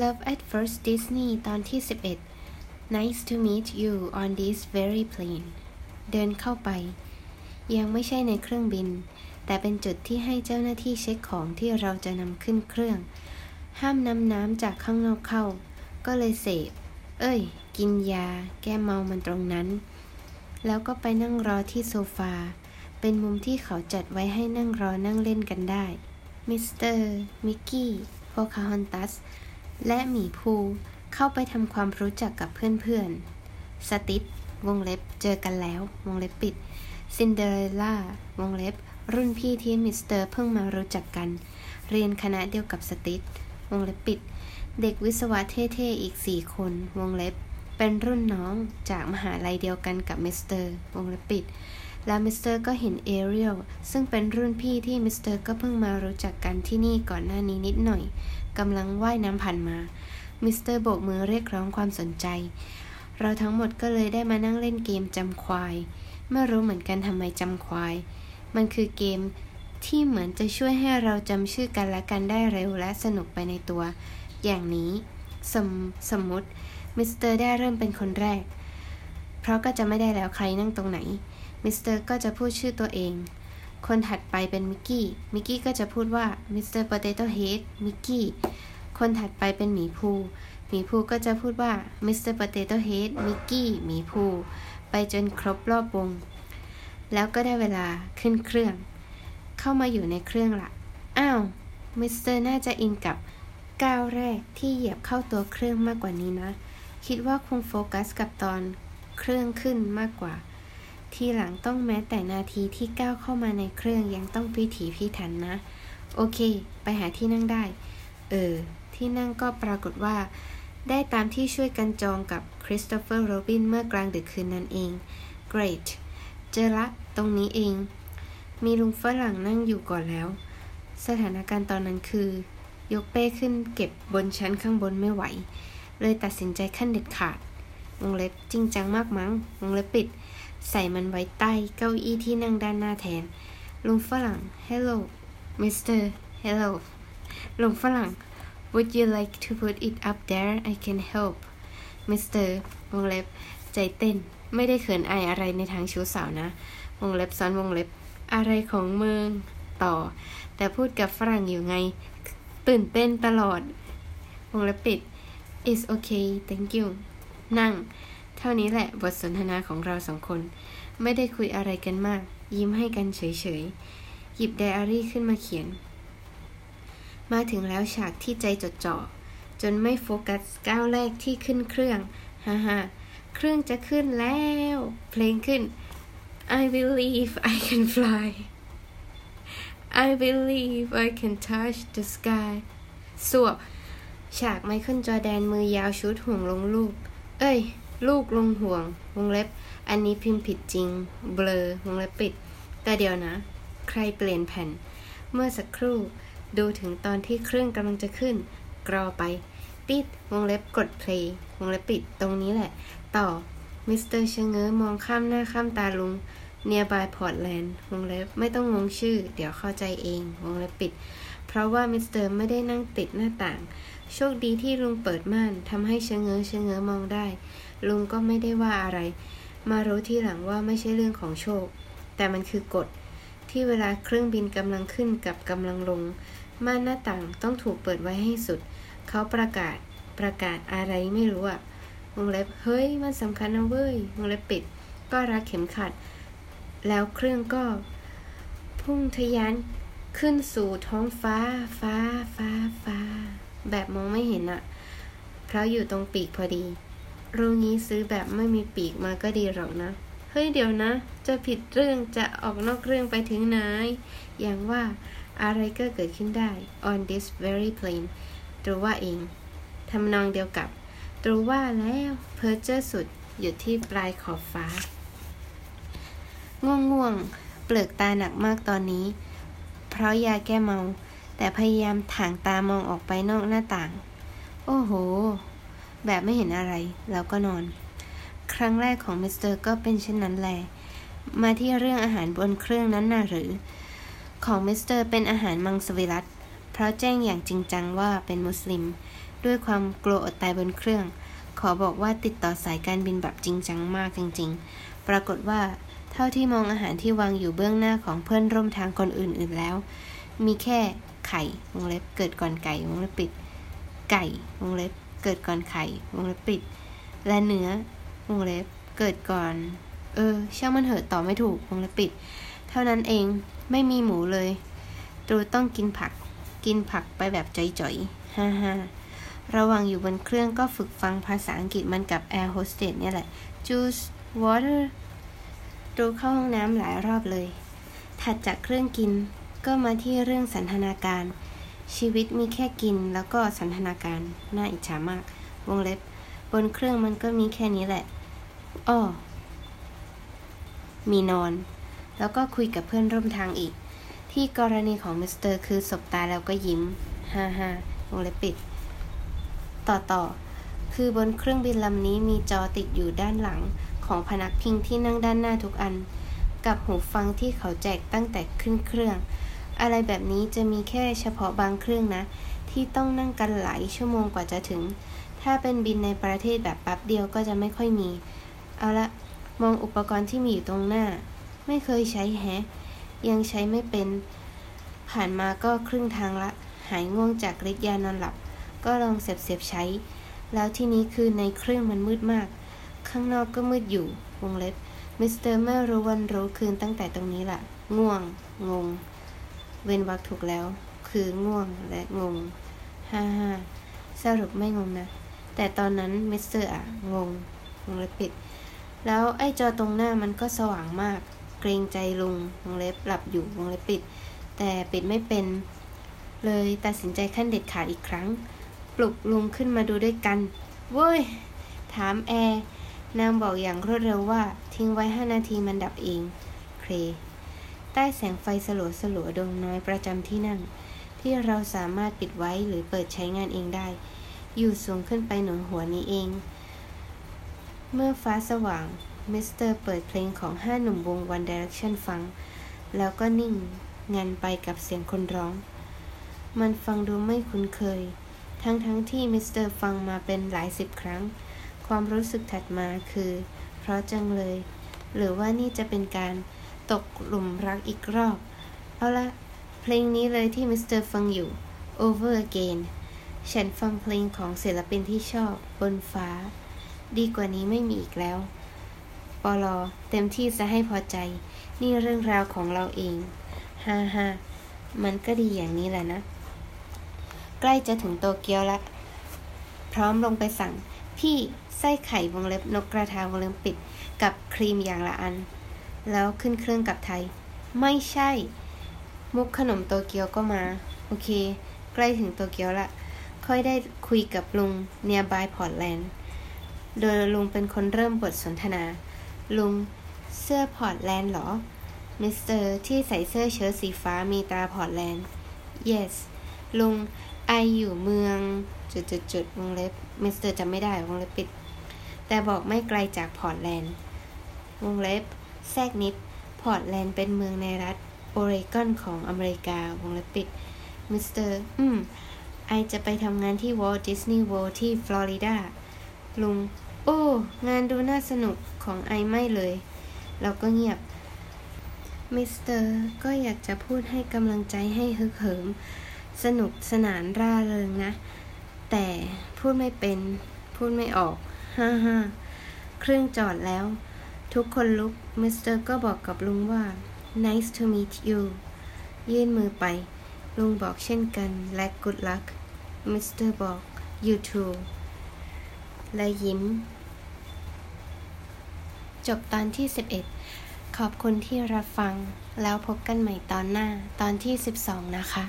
Love at First Disney ตอนที่ 11 Nice to meet you on this very plane เดินเข้าไป ยังไม่ใช่ในเครื่องบิน แต่เป็นจุดที่ให้เจ้าหน้าที่เช็คของที่เราจะนำขึ้นเครื่อง ห้ามนำน้ำจากข้างนอกเข้า ก็เลยเสพ เอ้ย กินยา แก้เมามันตรงนั้น แล้วก็ไปนั่งรอที่โซฟา เป็นมุมที่เขาจัดไว้ให้นั่งรอนั่งเล่นกันได้ มิสเตอร์ มิกกี้ โพคาฮอนตัส และหมีพูห์เข้าไปทำความรู้จักกับเพื่อนๆ สติช วงเล็บเจอกันแล้ว วงเล็บปิด ซินเดอเรลล่า วงเล็บ รุ่นพี่ที่มิสเตอร์เพิ่งมารู้จักกัน เรียนคณะเดียวกับสติช วงเล็บปิด เด็กวิศวะเท่ๆ อีกสี่คน วงเล็บ เป็นรุ่นน้องจากมหาลัยเดียวกันกับมิสเตอร์ วงเล็บปิด แล้วมิสเตอร์ก็เห็นเอเรียลซึ่งเป็นรุ่นพี่ที่มิสเตอร์ก็เพิ่งมารู้จักกันที่นี่ก่อนหน้านี้นิดหน่อย กำลังว่ายน้ำผ่านมา มิสเตอร์โบกมือเรียกร้องความสนใจ เราทั้งหมดก็เลยได้มานั่งเล่นเกมจำควาย ไม่รู้เหมือนกันทำไมจำควาย มันคือเกมที่เหมือนจะช่วยให้เราจำชื่อกันและกันได้เร็วและสนุกไปในตัว อย่างนี้ สมสมมติ มิสเตอร์ได้เริ่มเป็นคนแรก เพราะก็จำไม่ได้แล้วใครนั่งตรงไหน มิสเตอร์ก็จะพูดชื่อตัวเอง คนถัดไปเป็นมิกกี้ มิกกี้ก็จะพูดว่ามิสเตอร์โปเตโต้เฮดมิกกี้ คนถัดไปเป็นหมีพูห์ หมีพูห์ก็จะพูดว่ามิสเตอร์โปเตโต้เฮดมิกกี้ หมีพูห์ ไปจนครบรอบวง แล้วก็ได้เวลาขึ้นเครื่อง เข้ามาอยู่ในเครื่องละ อ้าว มิสเตอร์น่าจะอินกับก้าวแรกที่เหยียบเข้าตัวเครื่องมากกว่านี้นะ คิดว่าคงโฟกัสกับตอนเครื่องขึ้นมากกว่า ทีหลังต้องแม้แต่นาทีที่ก้าวเข้ามาในเครื่องยังต้องพิถีพิถันนะ โอเค ไปหาที่นั่งได้ เออ ที่นั่งก็ปรากฏว่า ได้ตามที่ช่วยกันจองกับคริสโตเฟอร์โรบินเมื่อกลางดึกคืนนั้นเอง great เจอละตรงนี้เอง มีลุงฝรั่งนั่งอยู่ก่อนแล้ว สถานการณ์ตอนนั้นคือ ยกเป้ขึ้นเก็บบนชั้นข้างบนไม่ไหว เลยตัดสินใจขั้นเด็ดขาด วงเล็บจริงจังมากมั้ง วงเล็บปิด ใส่มันไว้ใต้เก้าอี้ที่นั่งด้านหน้าแทน ลุงฝรั่ง hello mister hello ลุงฝรั่ง would you like to put it up there I can help mister วงเล็บ ใจเต้น ไม่ได้เขินอายอะไรในทางชู้สาวนะ วงเล็บซ้อนวงเล็บ อะไรของเมึงต่อ แต่พูดกับฝรั่งอยู่ไง ตื่นเต้นตลอด วงเล็บปิด it's okay thank you นั่ง เท่านี้แหละบทสนทนาของเราสองคน ไม่ได้คุยอะไรกันมาก ยิ้มให้กันเฉยๆ หยิบไดอารี่ขึ้นมาเขียน มาถึงแล้วฉากที่ใจจดจ่อจนไม่โฟกัสก้าวแรกที่ขึ้นเครื่องฮ่าฮ่าเครื่องจะขึ้นแล้ว เพลงขึ้น I believe I can fly I believe I can touch the sky สวบฉากไมเคิลจอแดนมือยาวชุดห่วงลงลูก เอ้ย ลูกลงห่วง วงเล็บ อันนี้พิมพ์ผิดจริง เบลอ วงเล็บปิด แต่เดี๋ยวนะ ใครเปลี่ยนแผ่น เมื่อสักครู่ ดูถึงตอนที่เครื่องกำลังจะขึ้น กรอไป ปิด วงเล็บกด play วงเล็บปิด ตรงนี้แหละ ต่อ มิสเตอร์ชะเง้อมองข้ามหน้าข้ามตาลุง nearby Portland วงเล็บ ไม่ต้องงงชื่อ เดี๋ยวเข้าใจเอง วงเล็บปิด เพราะว่ามิสเตอร์ไม่ได้นั่งติดหน้าต่าง โชคดีที่ลุงเปิดม่านทำให้ชะเง้อชะเง้อมองได้ ลุงก็ไม่ได้ว่าอะไร มารู้ทีหลังว่าไม่ใช่เรื่องของโชค แต่มันคือกฎ ที่เวลาเครื่องบินกำลังขึ้นกับกำลังลง ม่านหน้าต่างต้องถูกเปิดไว้ให้สุด เขาประกาศประกาศอะไรไม่รู้อะวงเล็บเฮ้ยมันสำคัญนะเว้ยวงเล็บปิด ก็รัดเข็มขัด แล้วเครื่องก็ พุ่งทะยานขึ้นสู่ท้องฟ้า ฟ้า ฟ้า ฟ้า แบบมองไม่เห็นอะเพราะอยู่ตรงปีกพอดี รู้งี้ซื้อแบบไม่มีปีกมาก็ดีหรอกนะ เฮ้ยเดี๋ยวนะ จะผิดเรื่องจะออกนอกเรื่องไปถึงไหน อย่างว่าอะไรก็เกิดขึ้นได้ on this very plane ตรูว่าเอง ทำนองเดียวกับตรูว่าแล้วเพอเจอร์สุดอยู่ที่ปลายขอบฟ้า ง่วงง่วงๆเปลือกตาหนักมากตอนนี้ เพราะยาแก้เมา แต่พยายามถ่างตามองออกไปนอกหน้าต่าง โอ้โห แบบไม่เห็นอะไร แล้วก็นอน ครั้งแรกของมิสเตอร์ก็เป็นเช่นนั้นแหละมาที่เรื่องอาหารบนเครื่องนั้นน่ะหรือ ของมิสเตอร์เป็นอาหารมังสวิรัตเพราะแจ้งอย่างจริงจังว่าเป็นมุสลิม ด้วยความกลัวอดตายบนเครื่อง ขอบอกว่าติดต่อสายการบินแบบจริงจังมากจริง ๆ ปรากฏว่าเท่าที่มองอาหารที่วางอยู่เบื้องหน้าของเพื่อนร่วมทางคนอื่นๆแล้ว มีแค่ไข่วงเล็บเกิดก่อนไก่วงเล็บปิด ไก่วงเล็บ เกิดก่อนไข่วงเล็บปิด และเนื้อวงเล็บเกิดก่อน เออช่างมันเหอะต่อไม่ถูกวงเล็บปิด เท่านั้นเองไม่มีหมูเลยตูต้องกินผัก กินผักไปแบบจ๋อยๆฮ่าฮ่าระหว่างอยู่บนเครื่องก็ฝึกฟังภาษาอังกฤษมันกับแอร์โฮสเตสเนี่ยแหละ juice water ดูเข้าห้องน้ำหลายรอบเลย ถัดจากเรื่องกินก็มาที่เรื่องสันทนาการ ชีวิตมีแค่กินแล้วก็สันทนาการ น่าอิจฉามาก วงเล็บ บนเครื่องมันก็มีแค่นี้แหละ อ้อ มีนอน แล้วก็คุยกับเพื่อนร่วมทางอีก ที่กรณีของมิสเตอร์คือสบตาแล้วก็ยิ้ม ฮ่าฮ่าวงเล็บปิด ต่อต่อ คือบนเครื่องบินลำนี้มีจอติดอยู่ด้านหลังของพนักพิงที่นั่งด้านหน้าทุกอัน กับหูฟังที่เขาแจกตั้งแต่ขึ้นเครื่อง อะไรแบบนี้จะมีแค่เฉพาะบางเครื่องนะ ที่ต้องนั่งกันหลายชั่วโมงกว่าจะถึง ถ้าเป็นบินในประเทศแบบแป๊บเดียวก็จะไม่ค่อยมี เอาละมองอุปกรณ์ที่มีอยู่ตรงหน้า ไม่เคยใช้แฮะ ยังใช้ไม่เป็น ผ่านมาก็ครึ่งทางละ หายง่วงจากฤทธิ์ยานอนหลับ ก็ลองเสียบเสียบใช้ แล้วที่นี้คือในเครื่องมันมืดมาก ข้างนอกก็มืดอยู่วงเล็บมิสเตอร์ไม่รู้วันรู้คืนตั้งแต่ตรงนี้ละง่วง งง เว้นวรรคถูกแล้ว คือง่วงและงงฮ่าฮ่าสรุปไม่งงนะ แต่ตอนนั้นมิสเตอร์อะงงวงเล็บปิด แล้วไอ้จอตรงหน้ามันก็สว่างมาก เกรงใจลุงวงเล็บหลับอยู่วงเล็บปิด แต่ปิดไม่เป็น เลยตัดสินใจขั้นเด็ดขาดอีกครั้ง ปลุกลุงขึ้นมาดูด้วยกันเว้ย ถามแอร์นางบอกอย่างรวดเร็วว่า ทิ้งไว้ห้านาทีมันดับเอง เคร ใต้แสงไฟสลัวสลัวดวงน้อยประจำที่นั่ง ที่เราสามารถปิดไว้หรือเปิดใช้งานเองได้ อยู่สูงขึ้นไปหนุนหัวนี้เอง เมื่อฟ้าสว่างมิสเตอร์เปิดเพลงของห้าหนุ่มวง One Direction ฟัง แล้วก็นิ่งงันไปกับเสียงคนร้อง มันฟังดูไม่คุ้นเคย ทั้งๆ ที่มิสเตอร์ฟังมาเป็นหลายสิบครั้ง ความรู้สึกถัดมาคือ เพราะจังเลย หรือว่านี่จะเป็นการ ตกหลุมรักอีกรอบ เอาละเพลงนี้เลยที่มิสเตอร์ฟังอยู่ Over Again ฉันฟังเพลงของศิลปินที่ชอบบนฟ้า ดีกว่านี้ไม่มีอีกแล้วปอลอเต็มที่จะให้พอใจ นี่เรื่องราวของเราเอง ฮ่าฮ่ามันก็ดีอย่างนี้แหละนะ ใกล้จะถึงโตเกียวละ พร้อมลงไปสั่ง พี่ไส้ไข่วงเล็บนกกระทาวงเล็บปิด กับครีมอย่างละอัน แล้วขึ้นเครื่องกลับไทย ไม่ใช่ มุกขนมโตเกียวก็มา โอเค ใกล้ถึงโตเกียวละ ค่อยได้คุยกับลุงเนียบายพอร์ตแลนด์ โดยลุงเป็นคนเริ่มบทสนทนา ลุงเสื้อพอร์ตแลนด์หรอ มิสเตอร์ที่ใส่เสื้อเชิ้ตสีฟ้ามีตราพอร์ตแลนด์ yes ลุง I อยู่เมืองจุดจุดจุดวงเล็บมิสเตอร์จำไม่ได้วงเล็บปิด แต่บอกไม่ไกลจากพอร์ตแลนด์ วงเล็บ แทรกนิด พอร์ตแลนด์เป็นเมืองในรัฐโอเรกอนของอเมริกาวงเล็บปิด มิสเตอร์ อืม I จะไปทำงานที่ Walt Disney World ที่ฟลอริดา ลุง โอ้ งานดูน่าสนุกของ I ไม่เลย เราก็เงียบ มิสเตอร์ ก็อยากจะพูดให้กำลังใจให้ฮึกเหิม สนุกสนานร่าเริงนะ แต่พูดไม่เป็น พูดไม่ออก ฮ่าฮ่าเครื่องจอดแล้ว ทุกคนลุก มิสเตอร์ก็บอกกับลุงว่า nice to meet you ยื่นมือไป ลุงบอกเช่นกัน และ good luck มิสเตอร์บอก you too และยิ้ม จบตอนที่ 11 ขอบคุณที่รับฟัง แล้วพบกันใหม่ตอนหน้าตอนที่ 12 นะคะ